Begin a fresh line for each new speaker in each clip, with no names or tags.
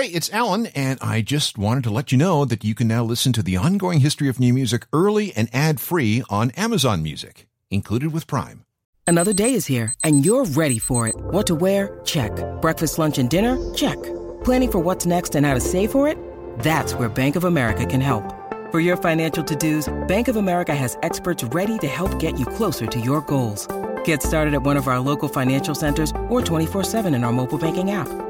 Hey, it's Alan, and I just wanted to let you know that you can now listen to the ongoing history of new music early and ad free on Amazon Music, included with Prime.
Another day is here, and you're ready for it. What to wear? Check. Breakfast, lunch, and dinner? Check. Planning for what's next and how to save for it? That's where Bank of America can help. For your financial to dos, Bank of America has experts ready to help get you closer to your goals. Get started at one of our local financial centers or 24-7 in our mobile banking app.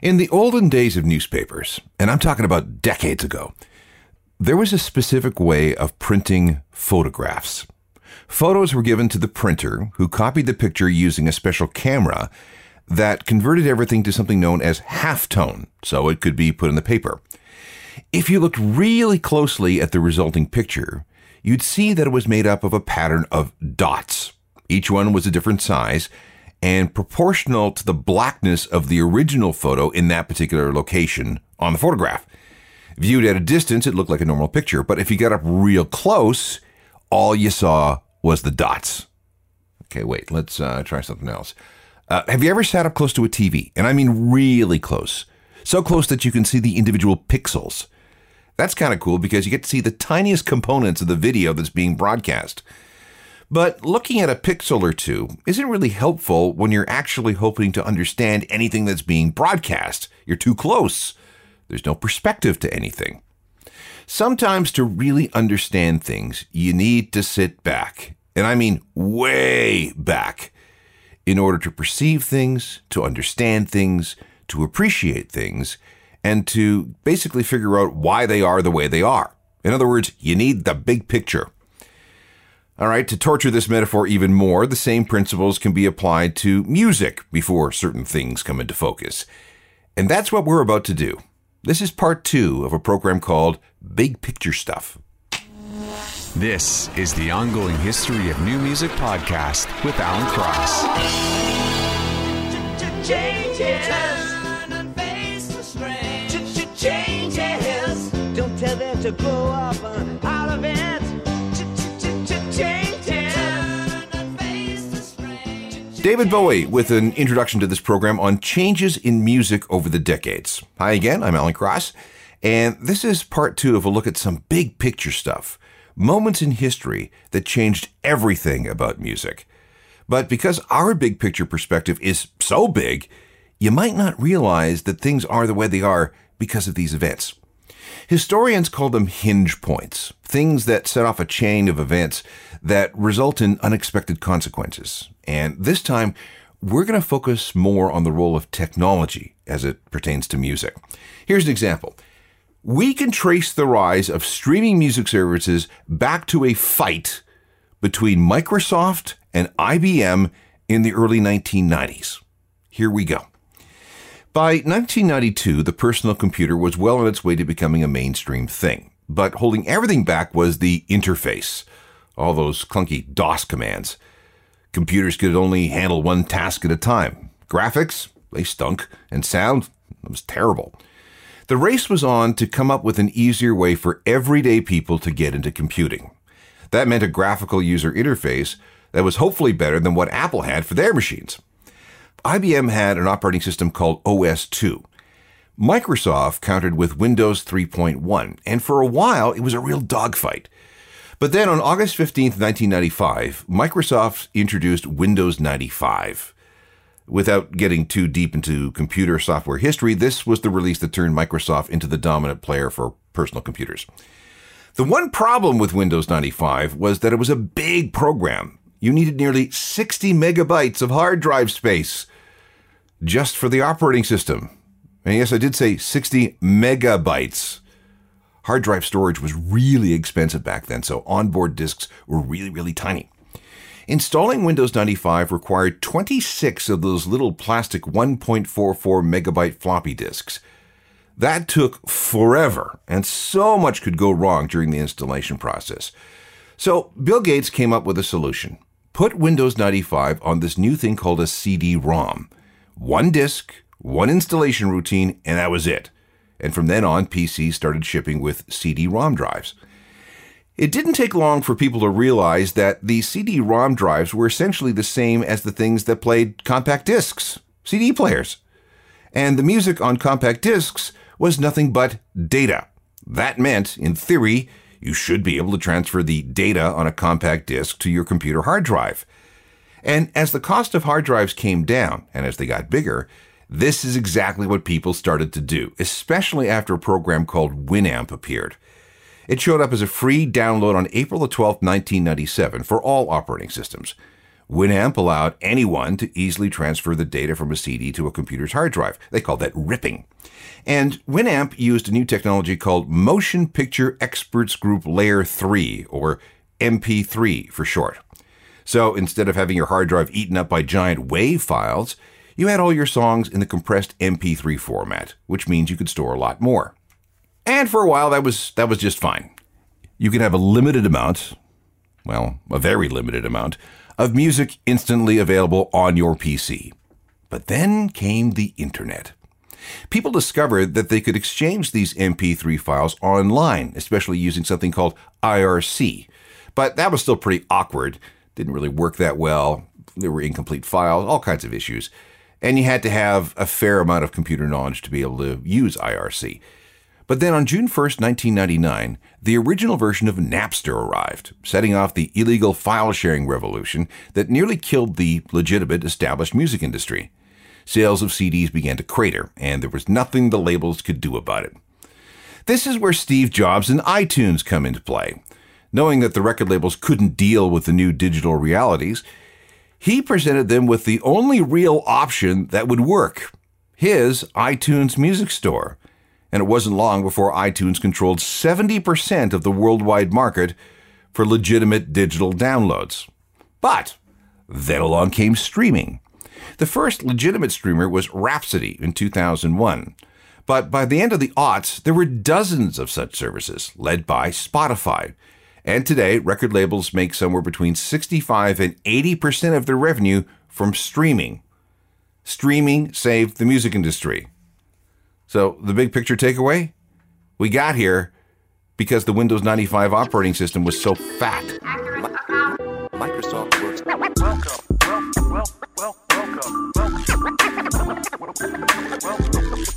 In the olden days of newspapers, and I'm talking about decades ago, there was a specific way of printing photographs. Photos were given to the printer, who copied the picture using a special camera that converted everything to something known as halftone, so it could be put in the paper. If you looked really closely at the resulting picture, you'd see that it was made up of a pattern of dots. Each one was a different size and proportional to the blackness of the original photo in that particular location on the photograph. Viewed at a distance, it looked like a normal picture, but if you got up real close, all you saw was the dots. Okay, wait, let's uh, try something else. Uh, have you ever sat up close to a TV? And I mean really close. So close that you can see the individual pixels. That's kind of cool because you get to see the tiniest components of the video that's being broadcast. But looking at a pixel or two isn't really helpful when you're actually hoping to understand anything that's being broadcast. You're too close. There's no perspective to anything. Sometimes to really understand things, you need to sit back. And I mean way back in order to perceive things, to understand things, to appreciate things, and to basically figure out why they are the way they are. In other words, you need the big picture. All right, to torture this metaphor even more, the same principles can be applied to music before certain things come into focus. And that's what we're about to do. This is part two of a program called Big Picture Stuff.
This is the ongoing history of new music podcast with Alan Cross.
Changes. Changes. Don't tell them to grow up
David Bowie with an introduction to this program on changes in music over the decades. Hi again, I'm Alan Cross, and this is part two of a look at some big picture stuff, moments in history that changed everything about music. But because our big picture perspective is so big, you might not realize that things are the way they are because of these events. Historians call them hinge points, things that set off a chain of events that result in unexpected consequences. And this time, we're going to focus more on the role of technology as it pertains to music. Here's an example. We can trace the rise of streaming music services back to a fight between Microsoft and IBM in the early 1990s. Here we go. By 1992, the personal computer was well on its way to becoming a mainstream thing, but holding everything back was the interface, all those clunky DOS commands. Computers could only handle one task at a time. Graphics, they stunk, and sound, it was terrible. The race was on to come up with an easier way for everyday people to get into computing. That meant a graphical user interface that was hopefully better than what Apple had for their machines. IBM had an operating system called OS2. Microsoft countered with Windows 3.1, and for a while it was a real dogfight. But then on August 15, 1995, Microsoft introduced Windows 95. Without getting too deep into computer software history, this was the release that turned Microsoft into the dominant player for personal computers. The one problem with Windows 95 was that it was a big program. You needed nearly 60 megabytes of hard drive space just for the operating system. And yes, I did say 60 megabytes. Hard drive storage was really expensive back then, so onboard disks were really, really tiny. Installing Windows 95 required 26 of those little plastic 1.44 megabyte floppy disks. That took forever, and so much could go wrong during the installation process. So, Bill Gates came up with a solution. Put Windows 95 on this new thing called a CD ROM. One disk, one installation routine, and that was it. And from then on, PCs started shipping with CD ROM drives. It didn't take long for people to realize that the CD ROM drives were essentially the same as the things that played compact discs, CD players. And the music on compact discs was nothing but data. That meant, in theory, you should be able to transfer the data on a compact disk to your computer hard drive. And as the cost of hard drives came down and as they got bigger, this is exactly what people started to do, especially after a program called Winamp appeared. It showed up as a free download on April 12, 1997 for all operating systems. Winamp allowed anyone to easily transfer the data from a CD to a computer's hard drive. They called that ripping. And Winamp used a new technology called Motion Picture Experts Group Layer 3, or MP3 for short. So instead of having your hard drive eaten up by giant WAV files, you had all your songs in the compressed MP3 format, which means you could store a lot more. And for a while that was that was just fine. You could have a limited amount, well, a very limited amount of music instantly available on your PC. But then came the internet. People discovered that they could exchange these MP3 files online, especially using something called IRC. But that was still pretty awkward, didn't really work that well. There were incomplete files, all kinds of issues. And you had to have a fair amount of computer knowledge to be able to use IRC. But then on June 1st, 1999, the original version of Napster arrived, setting off the illegal file sharing revolution that nearly killed the legitimate established music industry. Sales of CDs began to crater, and there was nothing the labels could do about it. This is where Steve Jobs and iTunes come into play. Knowing that the record labels couldn't deal with the new digital realities, he presented them with the only real option that would work his iTunes Music Store and it wasn't long before iTunes controlled 70% of the worldwide market for legitimate digital downloads. But then along came streaming. The first legitimate streamer was Rhapsody in 2001. But by the end of the aughts, there were dozens of such services, led by Spotify. And today, record labels make somewhere between 65 and 80% of their revenue from streaming. Streaming saved the music industry. So, the big picture takeaway we got here because the Windows 95 operating system was so fat. Microsoft works.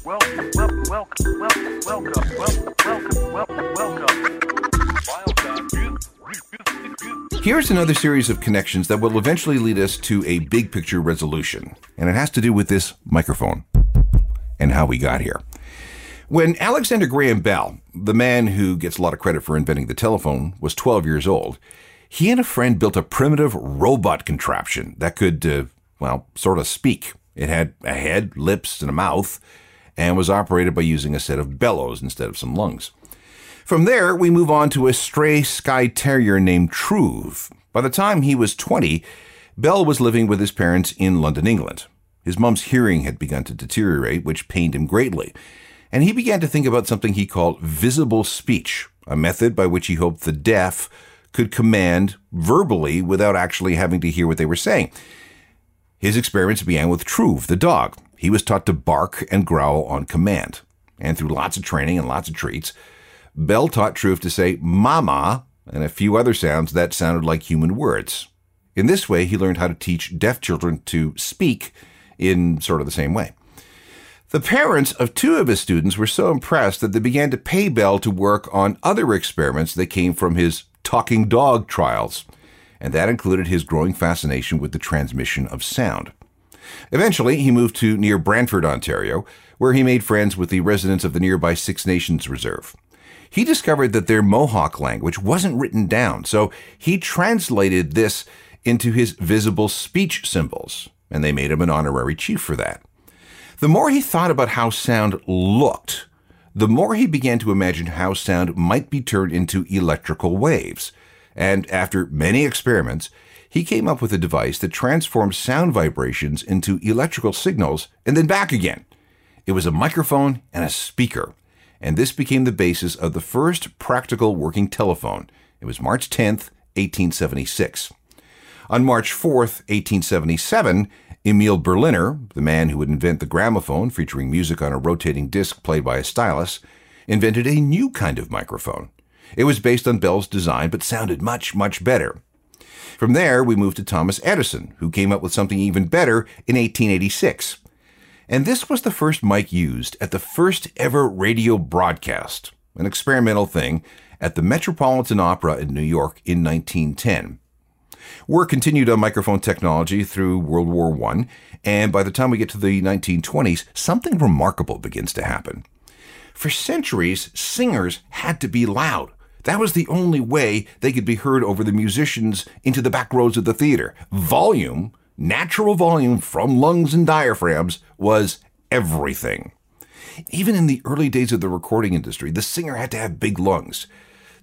Welcome, welcome, welcome, Here's another series of connections that will eventually lead us to a big picture resolution, and it has to do with this microphone and how we got here. When Alexander Graham Bell, the man who gets a lot of credit for inventing the telephone, was 12 years old, he and a friend built a primitive robot contraption that could, uh, well, sort of speak. It had a head, lips, and a mouth, and was operated by using a set of bellows instead of some lungs. From there, we move on to a stray Skye Terrier named Trouve. By the time he was 20, Bell was living with his parents in London, England. His mum's hearing had begun to deteriorate, which pained him greatly, and he began to think about something he called visible speech, a method by which he hoped the deaf could command verbally without actually having to hear what they were saying. His experiments began with Trouve, the dog. He was taught to bark and growl on command. And through lots of training and lots of treats, Bell taught Trouve to say mama and a few other sounds that sounded like human words. In this way, he learned how to teach deaf children to speak in sort of the same way. The parents of two of his students were so impressed that they began to pay Bell to work on other experiments that came from his talking dog trials, and that included his growing fascination with the transmission of sound. Eventually, he moved to near Brantford, Ontario, where he made friends with the residents of the nearby Six Nations Reserve. He discovered that their Mohawk language wasn't written down, so he translated this into his visible speech symbols and they made him an honorary chief for that. The more he thought about how sound looked, the more he began to imagine how sound might be turned into electrical waves. And after many experiments, he came up with a device that transformed sound vibrations into electrical signals and then back again. It was a microphone and a speaker, and this became the basis of the first practical working telephone. It was March 10th, 1876. On March 4, 1877, Emile Berliner, the man who would invent the gramophone featuring music on a rotating disc played by a stylus, invented a new kind of microphone. It was based on Bell's design but sounded much, much better. From there, we moved to Thomas Edison, who came up with something even better in 1886. And this was the first mic used at the first ever radio broadcast, an experimental thing, at the Metropolitan Opera in New York in 1910. Work continued on microphone technology through World War I, and by the time we get to the 1920s, something remarkable begins to happen. For centuries, singers had to be loud. That was the only way they could be heard over the musicians into the back rows of the theater. Volume, natural volume from lungs and diaphragms, was everything. Even in the early days of the recording industry, the singer had to have big lungs.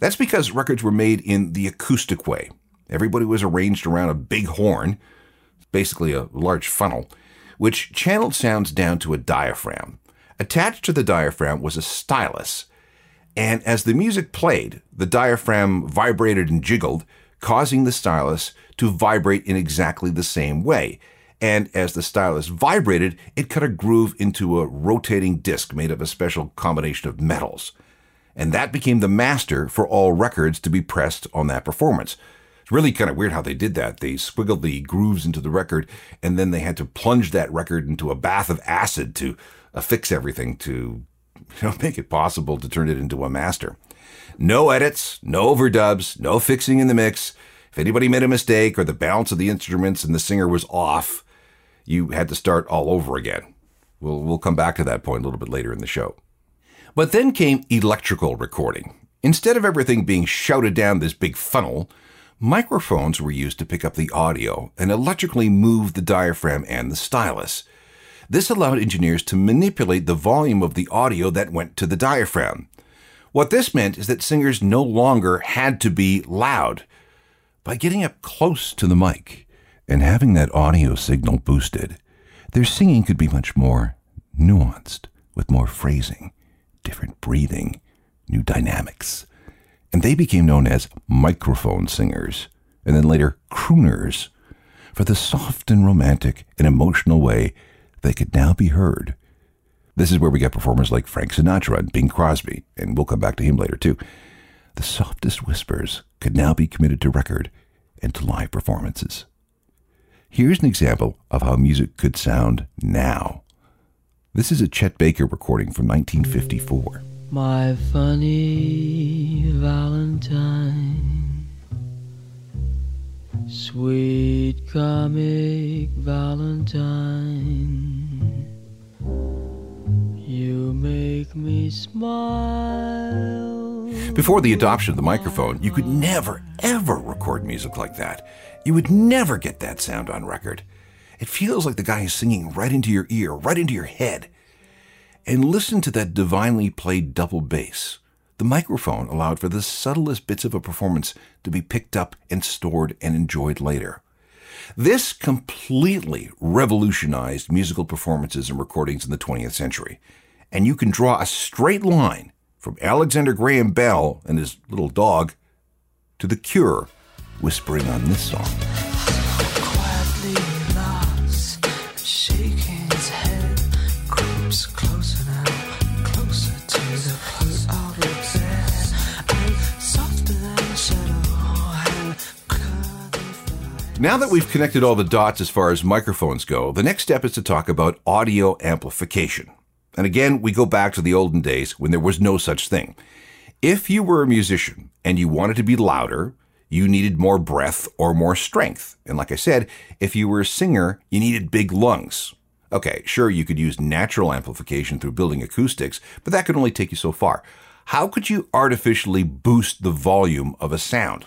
That's because records were made in the acoustic way. Everybody was arranged around a big horn, basically a large funnel, which channeled sounds down to a diaphragm. Attached to the diaphragm was a stylus, and as the music played, the diaphragm vibrated and jiggled, causing the stylus to vibrate in exactly the same way. And as the stylus vibrated, it cut a groove into a rotating disc made of a special combination of metals. And that became the master for all records to be pressed on that performance. It's really kind of weird how they did that. They squiggled the grooves into the record, and then they had to plunge that record into a bath of acid to affix everything to you know, make it possible to turn it into a master. No edits, no overdubs, no fixing in the mix. If anybody made a mistake or the balance of the instruments and the singer was off, you had to start all over again. We'll, we'll come back to that point a little bit later in the show. But then came electrical recording. Instead of everything being shouted down this big funnel, microphones were used to pick up the audio and electrically move the diaphragm and the stylus. This allowed engineers to manipulate the volume of the audio that went to the diaphragm. What this meant is that singers no longer had to be loud. By getting up close to the mic and having that audio signal boosted, their singing could be much more nuanced, with more phrasing different breathing, new dynamics. And they became known as microphone singers, and then later crooners, for the soft and romantic and emotional way they could now be heard. This is where we get performers like Frank Sinatra and Bing Crosby, and we'll come back to him later too. The softest whispers could now be committed to record and to live performances. Here's an example of how music could sound now. This is a Chet Baker recording from 1954.
My funny Valentine, sweet comic Valentine, you make me smile.
Before the adoption of the microphone, you could never, ever record music like that. You would never get that sound on record. It feels like the guy is singing right into your ear, right into your head. And listen to that divinely played double bass. The microphone allowed for the subtlest bits of a performance to be picked up and stored and enjoyed later. This completely revolutionized musical performances and recordings in the 20th century. And you can draw a straight line from Alexander Graham Bell and his little dog to The Cure whispering on this song. Now that we've connected all the dots as far as microphones go, the next step is to talk about audio amplification. And again, we go back to the olden days when there was no such thing. If you were a musician and you wanted to be louder, you needed more breath or more strength. And like I said, if you were a singer, you needed big lungs. Okay, sure, you could use natural amplification through building acoustics, but that could only take you so far. How could you artificially boost the volume of a sound?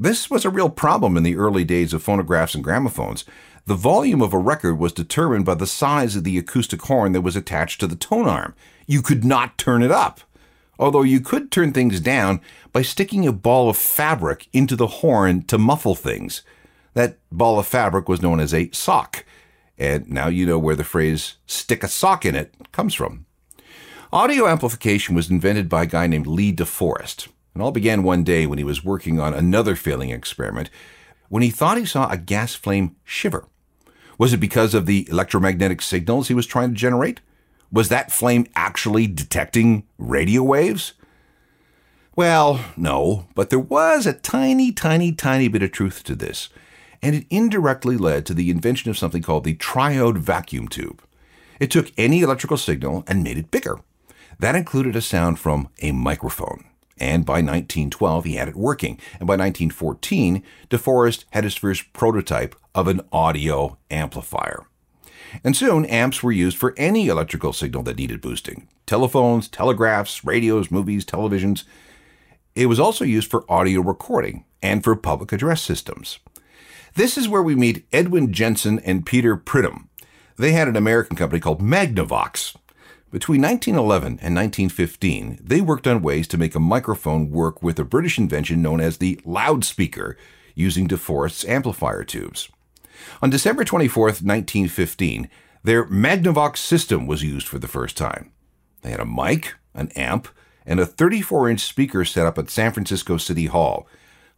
This was a real problem in the early days of phonographs and gramophones. The volume of a record was determined by the size of the acoustic horn that was attached to the tone arm. You could not turn it up. Although you could turn things down by sticking a ball of fabric into the horn to muffle things. That ball of fabric was known as a sock. And now you know where the phrase stick a sock in it comes from. Audio amplification was invented by a guy named Lee DeForest. It all began one day when he was working on another failing experiment when he thought he saw a gas flame shiver. Was it because of the electromagnetic signals he was trying to generate? Was that flame actually detecting radio waves? Well, no, but there was a tiny, tiny, tiny bit of truth to this, and it indirectly led to the invention of something called the triode vacuum tube. It took any electrical signal and made it bigger. That included a sound from a microphone. And by 1912, he had it working. And by 1914, DeForest had his first prototype of an audio amplifier. And soon, amps were used for any electrical signal that needed boosting telephones, telegraphs, radios, movies, televisions. It was also used for audio recording and for public address systems. This is where we meet Edwin Jensen and Peter Pridham. They had an American company called Magnavox. Between 1911 and 1915, they worked on ways to make a microphone work with a British invention known as the loudspeaker, using DeForest's amplifier tubes. On December 24, 1915, their Magnavox system was used for the first time. They had a mic, an amp, and a 34 inch speaker set up at San Francisco City Hall.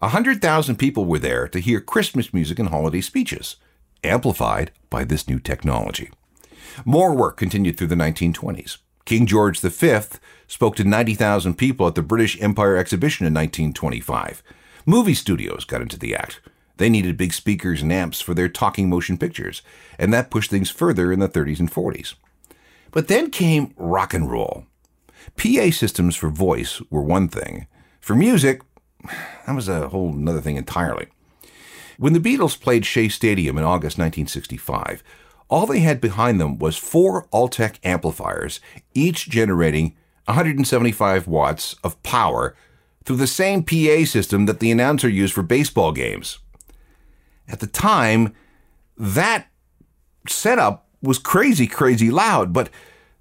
A 100,000 people were there to hear Christmas music and holiday speeches, amplified by this new technology. More work continued through the 1920s. King George V spoke to 90,000 people at the British Empire Exhibition in 1925. Movie studios got into the act. They needed big speakers and amps for their talking motion pictures, and that pushed things further in the 30s and 40s. But then came rock and roll. PA systems for voice were one thing. For music, that was a whole other thing entirely. When the Beatles played Shea Stadium in August 1965, all they had behind them was four Altec amplifiers, each generating 175 watts of power through the same PA system that the announcer used for baseball games. At the time, that setup was crazy, crazy loud, but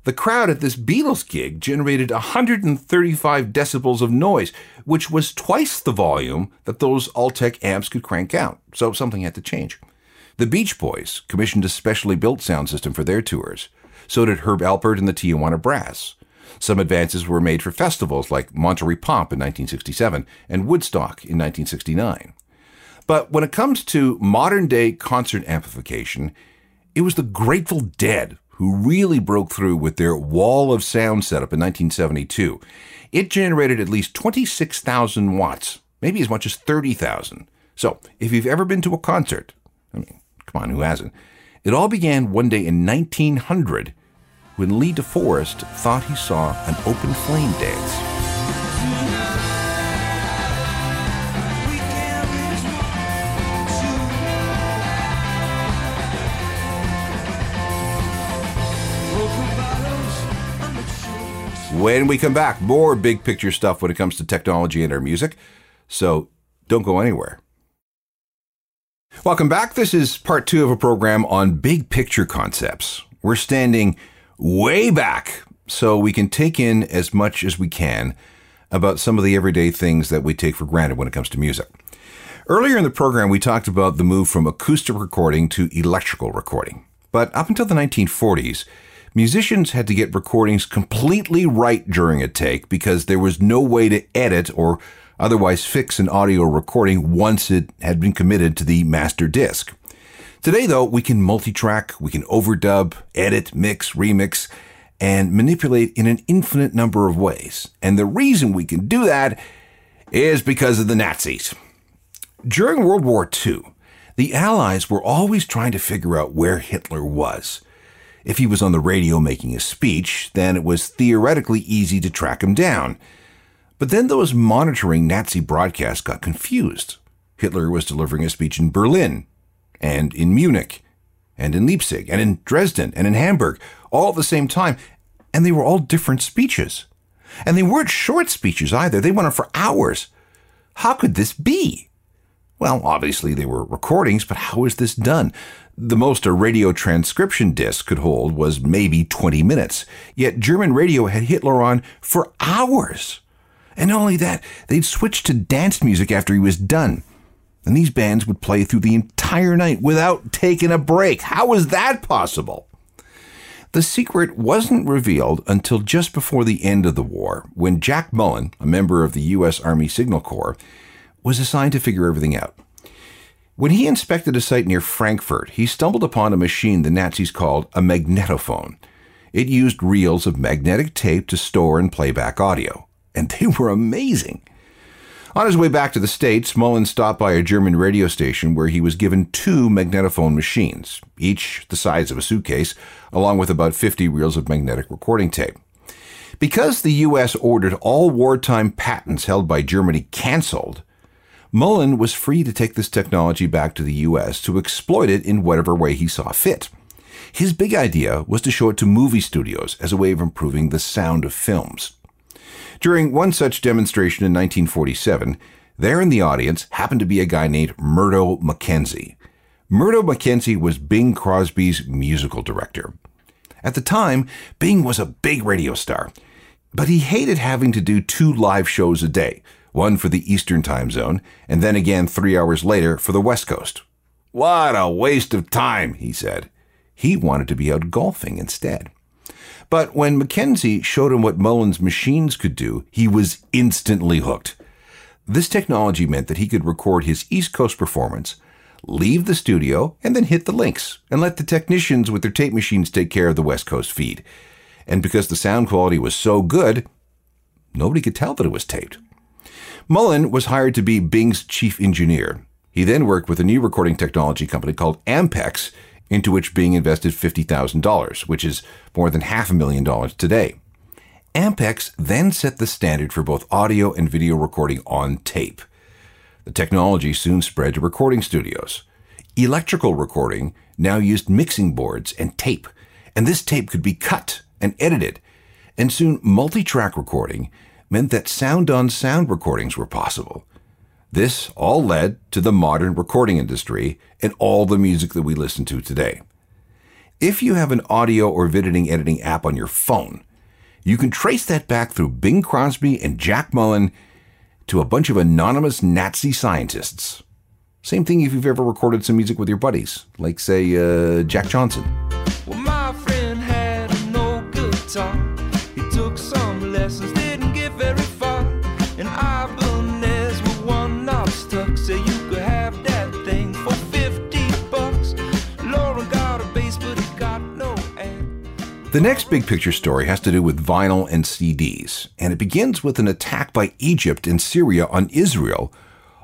the crowd at this Beatles gig generated 135 decibels of noise, which was twice the volume that those Altec amps could crank out. So something had to change. The Beach Boys commissioned a specially built sound system for their tours. So did Herb Alpert and the Tijuana Brass. Some advances were made for festivals like Monterey Pop in 1967 and Woodstock in 1969. But when it comes to modern day concert amplification, it was the Grateful Dead who really broke through with their wall of sound setup in 1972. It generated at least 26,000 watts, maybe as much as 30,000. So, if you've ever been to a concert, I mean, Come on, who hasn't? It all began one day in 1900 when Lee DeForest thought he saw an open flame dance. When we come back, more big picture stuff when it comes to technology and our music. So don't go anywhere. Welcome back. This is part two of a program on big picture concepts. We're standing way back so we can take in as much as we can about some of the everyday things that we take for granted when it comes to music. Earlier in the program, we talked about the move from acoustic recording to electrical recording. But up until the 1940s, musicians had to get recordings completely right during a take because there was no way to edit or otherwise fix an audio recording once it had been committed to the master disc. Today, though, we can multi-track, we can overdub, edit, mix, remix, and manipulate in an infinite number of ways. And the reason we can do that is because of the Nazis. During World War II, the Allies were always trying to figure out where Hitler was. If he was on the radio making a speech, then it was theoretically easy to track him down. But then those monitoring Nazi broadcasts got confused. Hitler was delivering a speech in Berlin, and in Munich, and in Leipzig, and in Dresden, and in Hamburg, all at the same time, and they were all different speeches. And they weren't short speeches either, they went on for hours. How could this be? Well, obviously they were recordings, but how is this done? The most a radio transcription disc could hold was maybe 20 minutes. Yet German radio had Hitler on for hours. And not only that, they'd switch to dance music after he was done. And these bands would play through the entire night without taking a break. How was that possible? The secret wasn't revealed until just before the end of the war, when Jack Mullin, a member of the U.S. Army Signal Corps, was assigned to figure everything out. When he inspected a site near Frankfurt, he stumbled upon a machine the Nazis called a magnetophone. It used reels of magnetic tape to store and play back audio, and they were amazing. On his way back to the States, Mullin stopped by a German radio station where he was given two magnetophone machines, each the size of a suitcase, along with about 50 reels of magnetic recording tape. Because the U.S. ordered all wartime patents held by Germany canceled, Mullin was free to take this technology back to the U.S. to exploit it in whatever way he saw fit. His big idea was to show it to movie studios as a way of improving the sound of films. During one such demonstration in 1947, there in the audience happened to be a guy named Murdo McKenzie. Murdo McKenzie was Bing Crosby's musical director. At the time, Bing was a big radio star, but he hated having to do two live shows a day, one for the Eastern time zone, and then again three hours later for the West Coast. What a waste of time, he said. He wanted to be out golfing instead. But when McKenzie showed him what Mullin's machines could do, he was instantly hooked. This technology meant that he could record his East Coast performance, leave the studio, and then hit the links and let the technicians with their tape machines take care of the West Coast feed. And because the sound quality was so good, nobody could tell that it was taped. Mullin was hired to be Bing's chief engineer. He then worked with a new recording technology company called Ampex, into which Bing invested $50,000, which is more than half a million dollars today. Ampex then set the standard for both audio and video recording on tape. The technology soon spread to recording studios. Electrical recording now used mixing boards and tape, and this tape could be cut and edited. And soon multi track recording meant that sound on sound recordings were possible. This all led to the modern recording industry and all the music that we listen to today. If you have an audio or video editing app on your phone, you can trace that back through Bing Crosby and Jack Mullin to a bunch of anonymous Nazi scientists. Same thing if you've ever recorded some music with your buddies, like, say, uh, Jack Johnson.
Well,
The next big picture story has to do with vinyl and CDs, and it begins with an attack by Egypt and Syria on Israel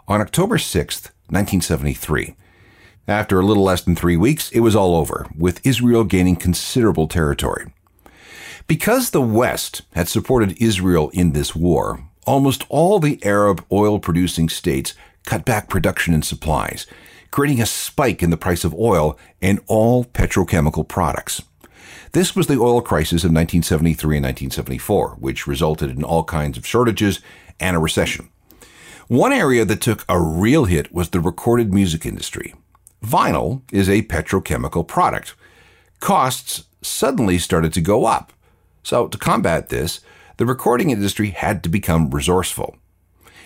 on October 6th, 1973. After a little less than three weeks, it was all over, with Israel gaining considerable territory. Because the West had supported Israel in this war, almost all the Arab oil producing states cut back production and supplies, creating a spike in the price of oil and all petrochemical products. This was the oil crisis of 1973 and 1974, which resulted in all kinds of shortages and a recession. One area that took a real hit was the recorded music industry. Vinyl is a petrochemical product. Costs suddenly started to go up. So, to combat this, the recording industry had to become resourceful.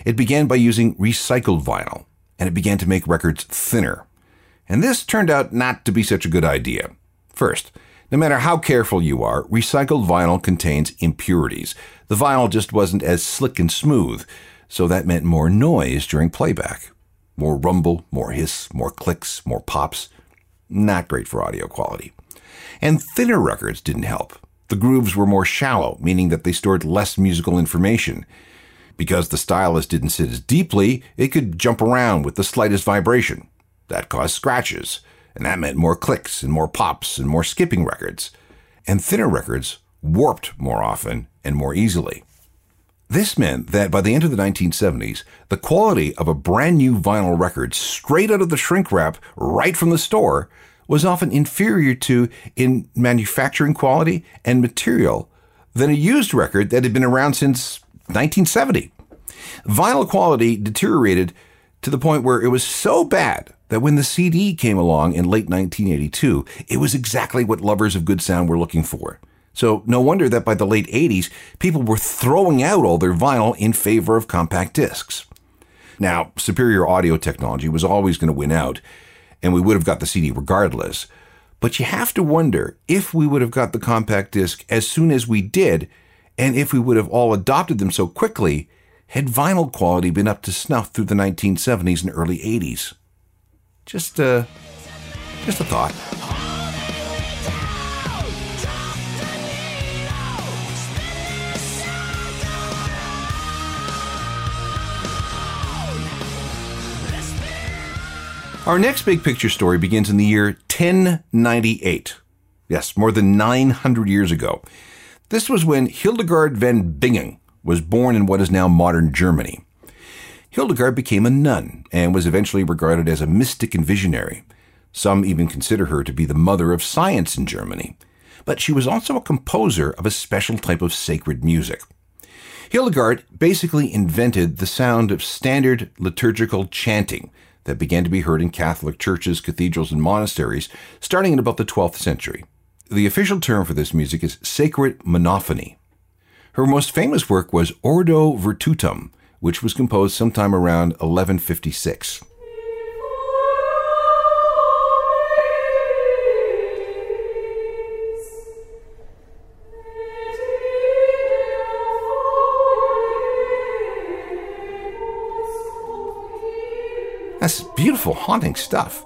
It began by using recycled vinyl, and it began to make records thinner. And this turned out not to be such a good idea. First, no matter how careful you are, recycled vinyl contains impurities. The vinyl just wasn't as slick and smooth, so that meant more noise during playback. More rumble, more hiss, more clicks, more pops. Not great for audio quality. And thinner records didn't help. The grooves were more shallow, meaning that they stored less musical information. Because the stylus didn't sit as deeply, it could jump around with the slightest vibration. That caused scratches, and that meant more clicks and more pops and more skipping records. And thinner records warped more often and more easily. This meant that by the end of the 1970s, the quality of a brand new vinyl record straight out of the shrink wrap right from the store was often inferior to in manufacturing quality and material than a used record that had been around since 1970. Vinyl quality deteriorated to the point where it was so bad that when the CD came along in late 1982, it was exactly what lovers of good sound were looking for. So no wonder that by the late 80s, people were throwing out all their vinyl in favor of compact discs. Now, superior audio technology was always going to win out, and we would have got the CD regardless. But you have to wonder if we would have got the compact disc as soon as we did, and if we would have all adopted them so quickly had vinyl quality been up to snuff through the 1970s and early 80s. Just, uh, just a thought. Our next big picture story begins in the year 1098. Yes, more than 900 years ago. This was when Hildegard von Bingen was born in what is now modern Germany. Hildegard became a nun and was eventually regarded as a mystic and visionary. Some even consider her to be the mother of science in Germany. But she was also a composer of a special type of sacred music. Hildegard basically invented the sound of standard liturgical chanting that began to be heard in Catholic churches, cathedrals, and monasteries starting in about the 12th century. The official term for this music is sacred monophony. Her most famous work was Ordo Virtutum, which was composed sometime around 1156. That's beautiful, haunting stuff.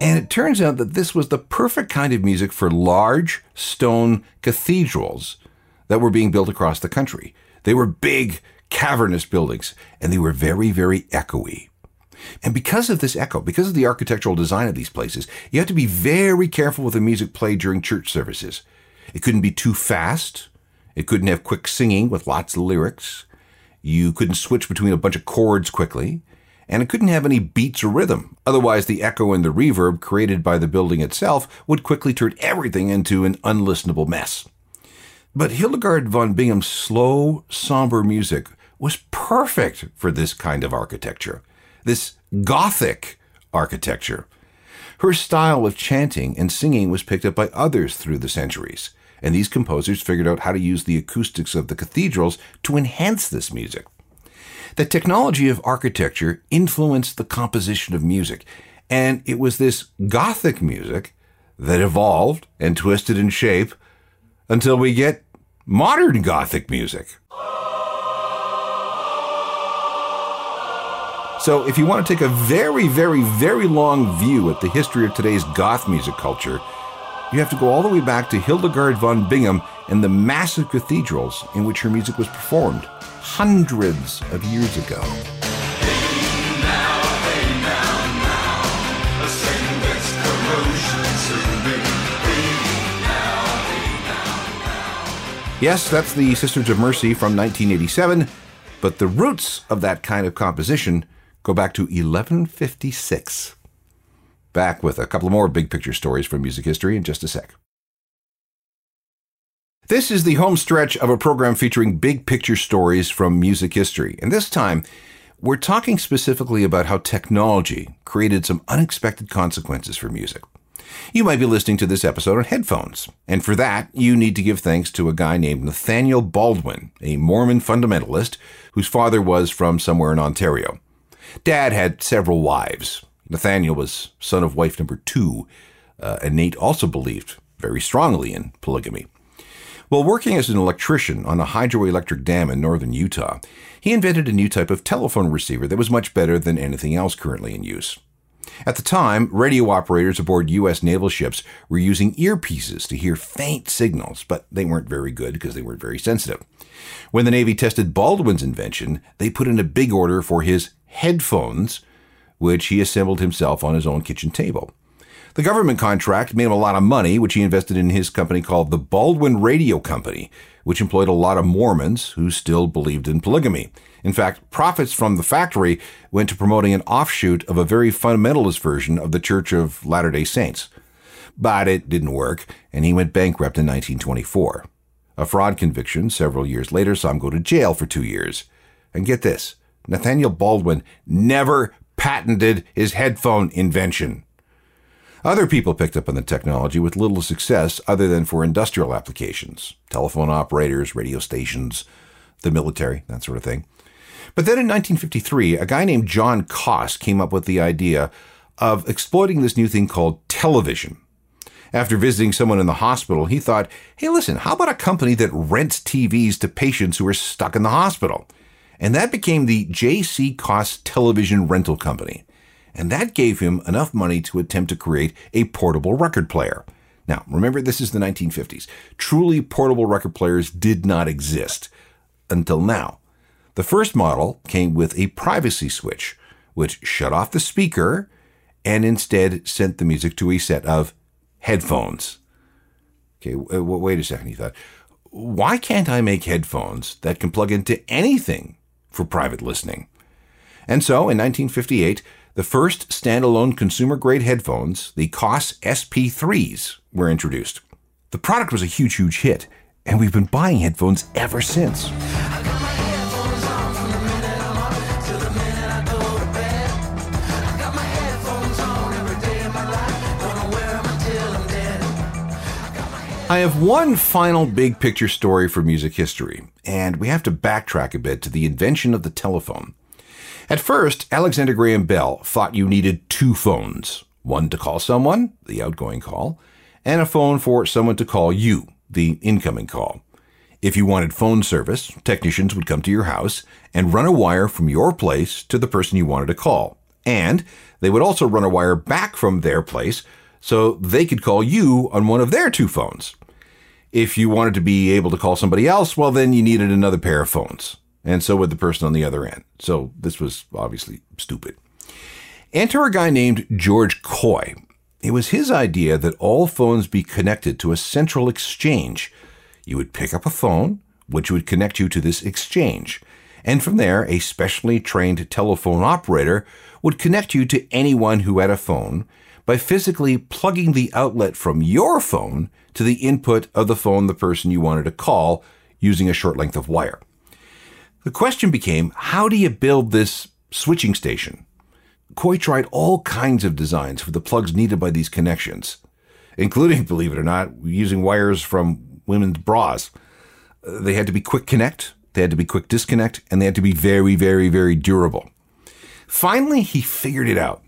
And it turns out that this was the perfect kind of music for large stone cathedrals that were being built across the country. They were big, cavernous buildings, and they were very, very echoey. And because of this echo, because of the architectural design of these places, you have to be very careful with the music played during church services. It couldn't be too fast. It couldn't have quick singing with lots of lyrics. You couldn't switch between a bunch of chords quickly and it couldn't have any beats or rhythm. Otherwise, the echo and the reverb created by the building itself would quickly turn everything into an unlistenable mess. But Hildegard von Bingen's slow, somber music was perfect for this kind of architecture, this Gothic architecture. Her style of chanting and singing was picked up by others through the centuries, and these composers figured out how to use the acoustics of the cathedrals to enhance this music. The technology of architecture influenced the composition of music, and it was this Gothic music that evolved and twisted in shape until we get modern Gothic music. So, if you want to take a very, very, very long view at the history of today's goth music culture, you have to go all the way back to Hildegard von Bingen and the massive cathedrals in which her music was performed hundreds of years ago. Yes, that's the Sisters of Mercy from 1987, but the roots of that kind of composition go back to 1156. Back with a couple more big picture stories from music history in just a sec. This is the home stretch of a program featuring big picture stories from music history. And this time, we're talking specifically about how technology created some unexpected consequences for music. You might be listening to this episode on headphones, and for that, you need to give thanks to a guy named Nathaniel Baldwin, a Mormon fundamentalist whose father was from somewhere in Ontario. Dad had several wives. Nathaniel was son of wife number two, uh, and Nate also believed very strongly in polygamy. While working as an electrician on a hydroelectric dam in northern Utah, he invented a new type of telephone receiver that was much better than anything else currently in use. At the time, radio operators aboard U.S. naval ships were using earpieces to hear faint signals, but they weren't very good because they weren't very sensitive. When the Navy tested Baldwin's invention, they put in a big order for his headphones, which he assembled himself on his own kitchen table. The government contract made him a lot of money, which he invested in his company called the Baldwin Radio Company, which employed a lot of Mormons who still believed in polygamy. In fact, profits from the factory went to promoting an offshoot of a very fundamentalist version of the Church of Latter day Saints. But it didn't work, and he went bankrupt in 1924. A fraud conviction several years later saw him go to jail for two years. And get this Nathaniel Baldwin never patented his headphone invention. Other people picked up on the technology with little success other than for industrial applications telephone operators, radio stations, the military, that sort of thing. But then in 1953, a guy named John Koss came up with the idea of exploiting this new thing called television. After visiting someone in the hospital, he thought, hey, listen, how about a company that rents TVs to patients who are stuck in the hospital? And that became the J.C. Koss Television Rental Company. And that gave him enough money to attempt to create a portable record player. Now, remember, this is the 1950s. Truly portable record players did not exist until now. The first model came with a privacy switch, which shut off the speaker and instead sent the music to a set of headphones. Okay, wait a second, he thought. Why can't I make headphones that can plug into anything for private listening? And so, in 1958, the first standalone consumer grade headphones, the Koss SP3s, were introduced. The product was a huge, huge hit, and we've been buying headphones ever since. I have one final big picture story for music history, and we have to backtrack a bit to the invention of the telephone. At first, Alexander Graham Bell thought you needed two phones one to call someone, the outgoing call, and a phone for someone to call you, the incoming call. If you wanted phone service, technicians would come to your house and run a wire from your place to the person you wanted to call. And they would also run a wire back from their place so they could call you on one of their two phones. If you wanted to be able to call somebody else, well, then you needed another pair of phones. And so would the person on the other end. So this was obviously stupid. Enter a guy named George Coy. It was his idea that all phones be connected to a central exchange. You would pick up a phone, which would connect you to this exchange. And from there, a specially trained telephone operator would connect you to anyone who had a phone by physically plugging the outlet from your phone to the input of the phone the person you wanted to call using a short length of wire. The question became how do you build this switching station? Coy tried all kinds of designs for the plugs needed by these connections, including, believe it or not, using wires from women's bras. They had to be quick connect, they had to be quick disconnect, and they had to be very, very, very durable. Finally, he figured it out.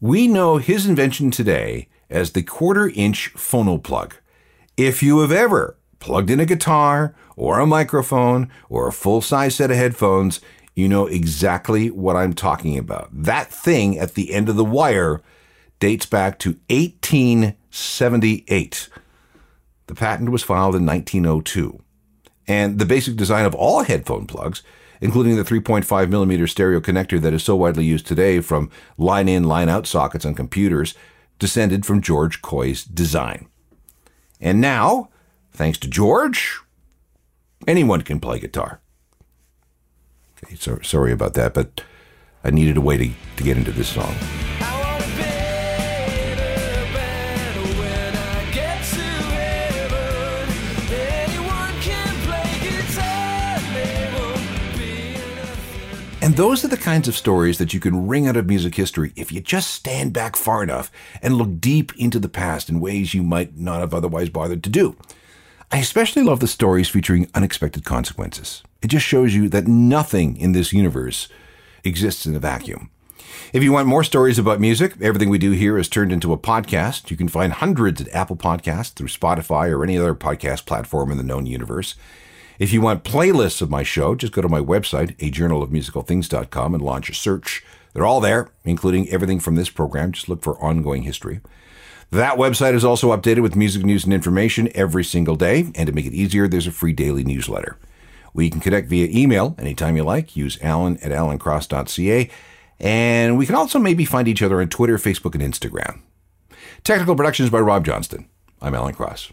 We know his invention today as the quarter inch phono plug. If you have ever plugged in a guitar or a microphone or a full size set of headphones, you know exactly what I'm talking about. That thing at the end of the wire dates back to 1878. The patent was filed in 1902. And the basic design of all headphone plugs, including the 3.5 millimeter stereo connector that is so widely used today from line in, line out sockets on computers, descended from George Coy's design. And now, thanks to George, anyone can play guitar. Okay, so, sorry about that, but I needed a way to, to get into this song. And those are the kinds of stories that you can wring out of music history if you just stand back far enough and look deep into the past in ways you might not have otherwise bothered to do. I especially love the stories featuring unexpected consequences. It just shows you that nothing in this universe exists in a vacuum. If you want more stories about music, everything we do here is turned into a podcast. You can find hundreds at Apple Podcasts through Spotify or any other podcast platform in the known universe. If you want playlists of my show, just go to my website, a journal of musical things.com, and launch a search. They're all there, including everything from this program. Just look for ongoing history. That website is also updated with music news and information every single day. And to make it easier, there's a free daily newsletter. We can connect via email anytime you like. Use alan at alancross.ca. And we can also maybe find each other on Twitter, Facebook, and Instagram. Technical productions by Rob Johnston. I'm Alan Cross.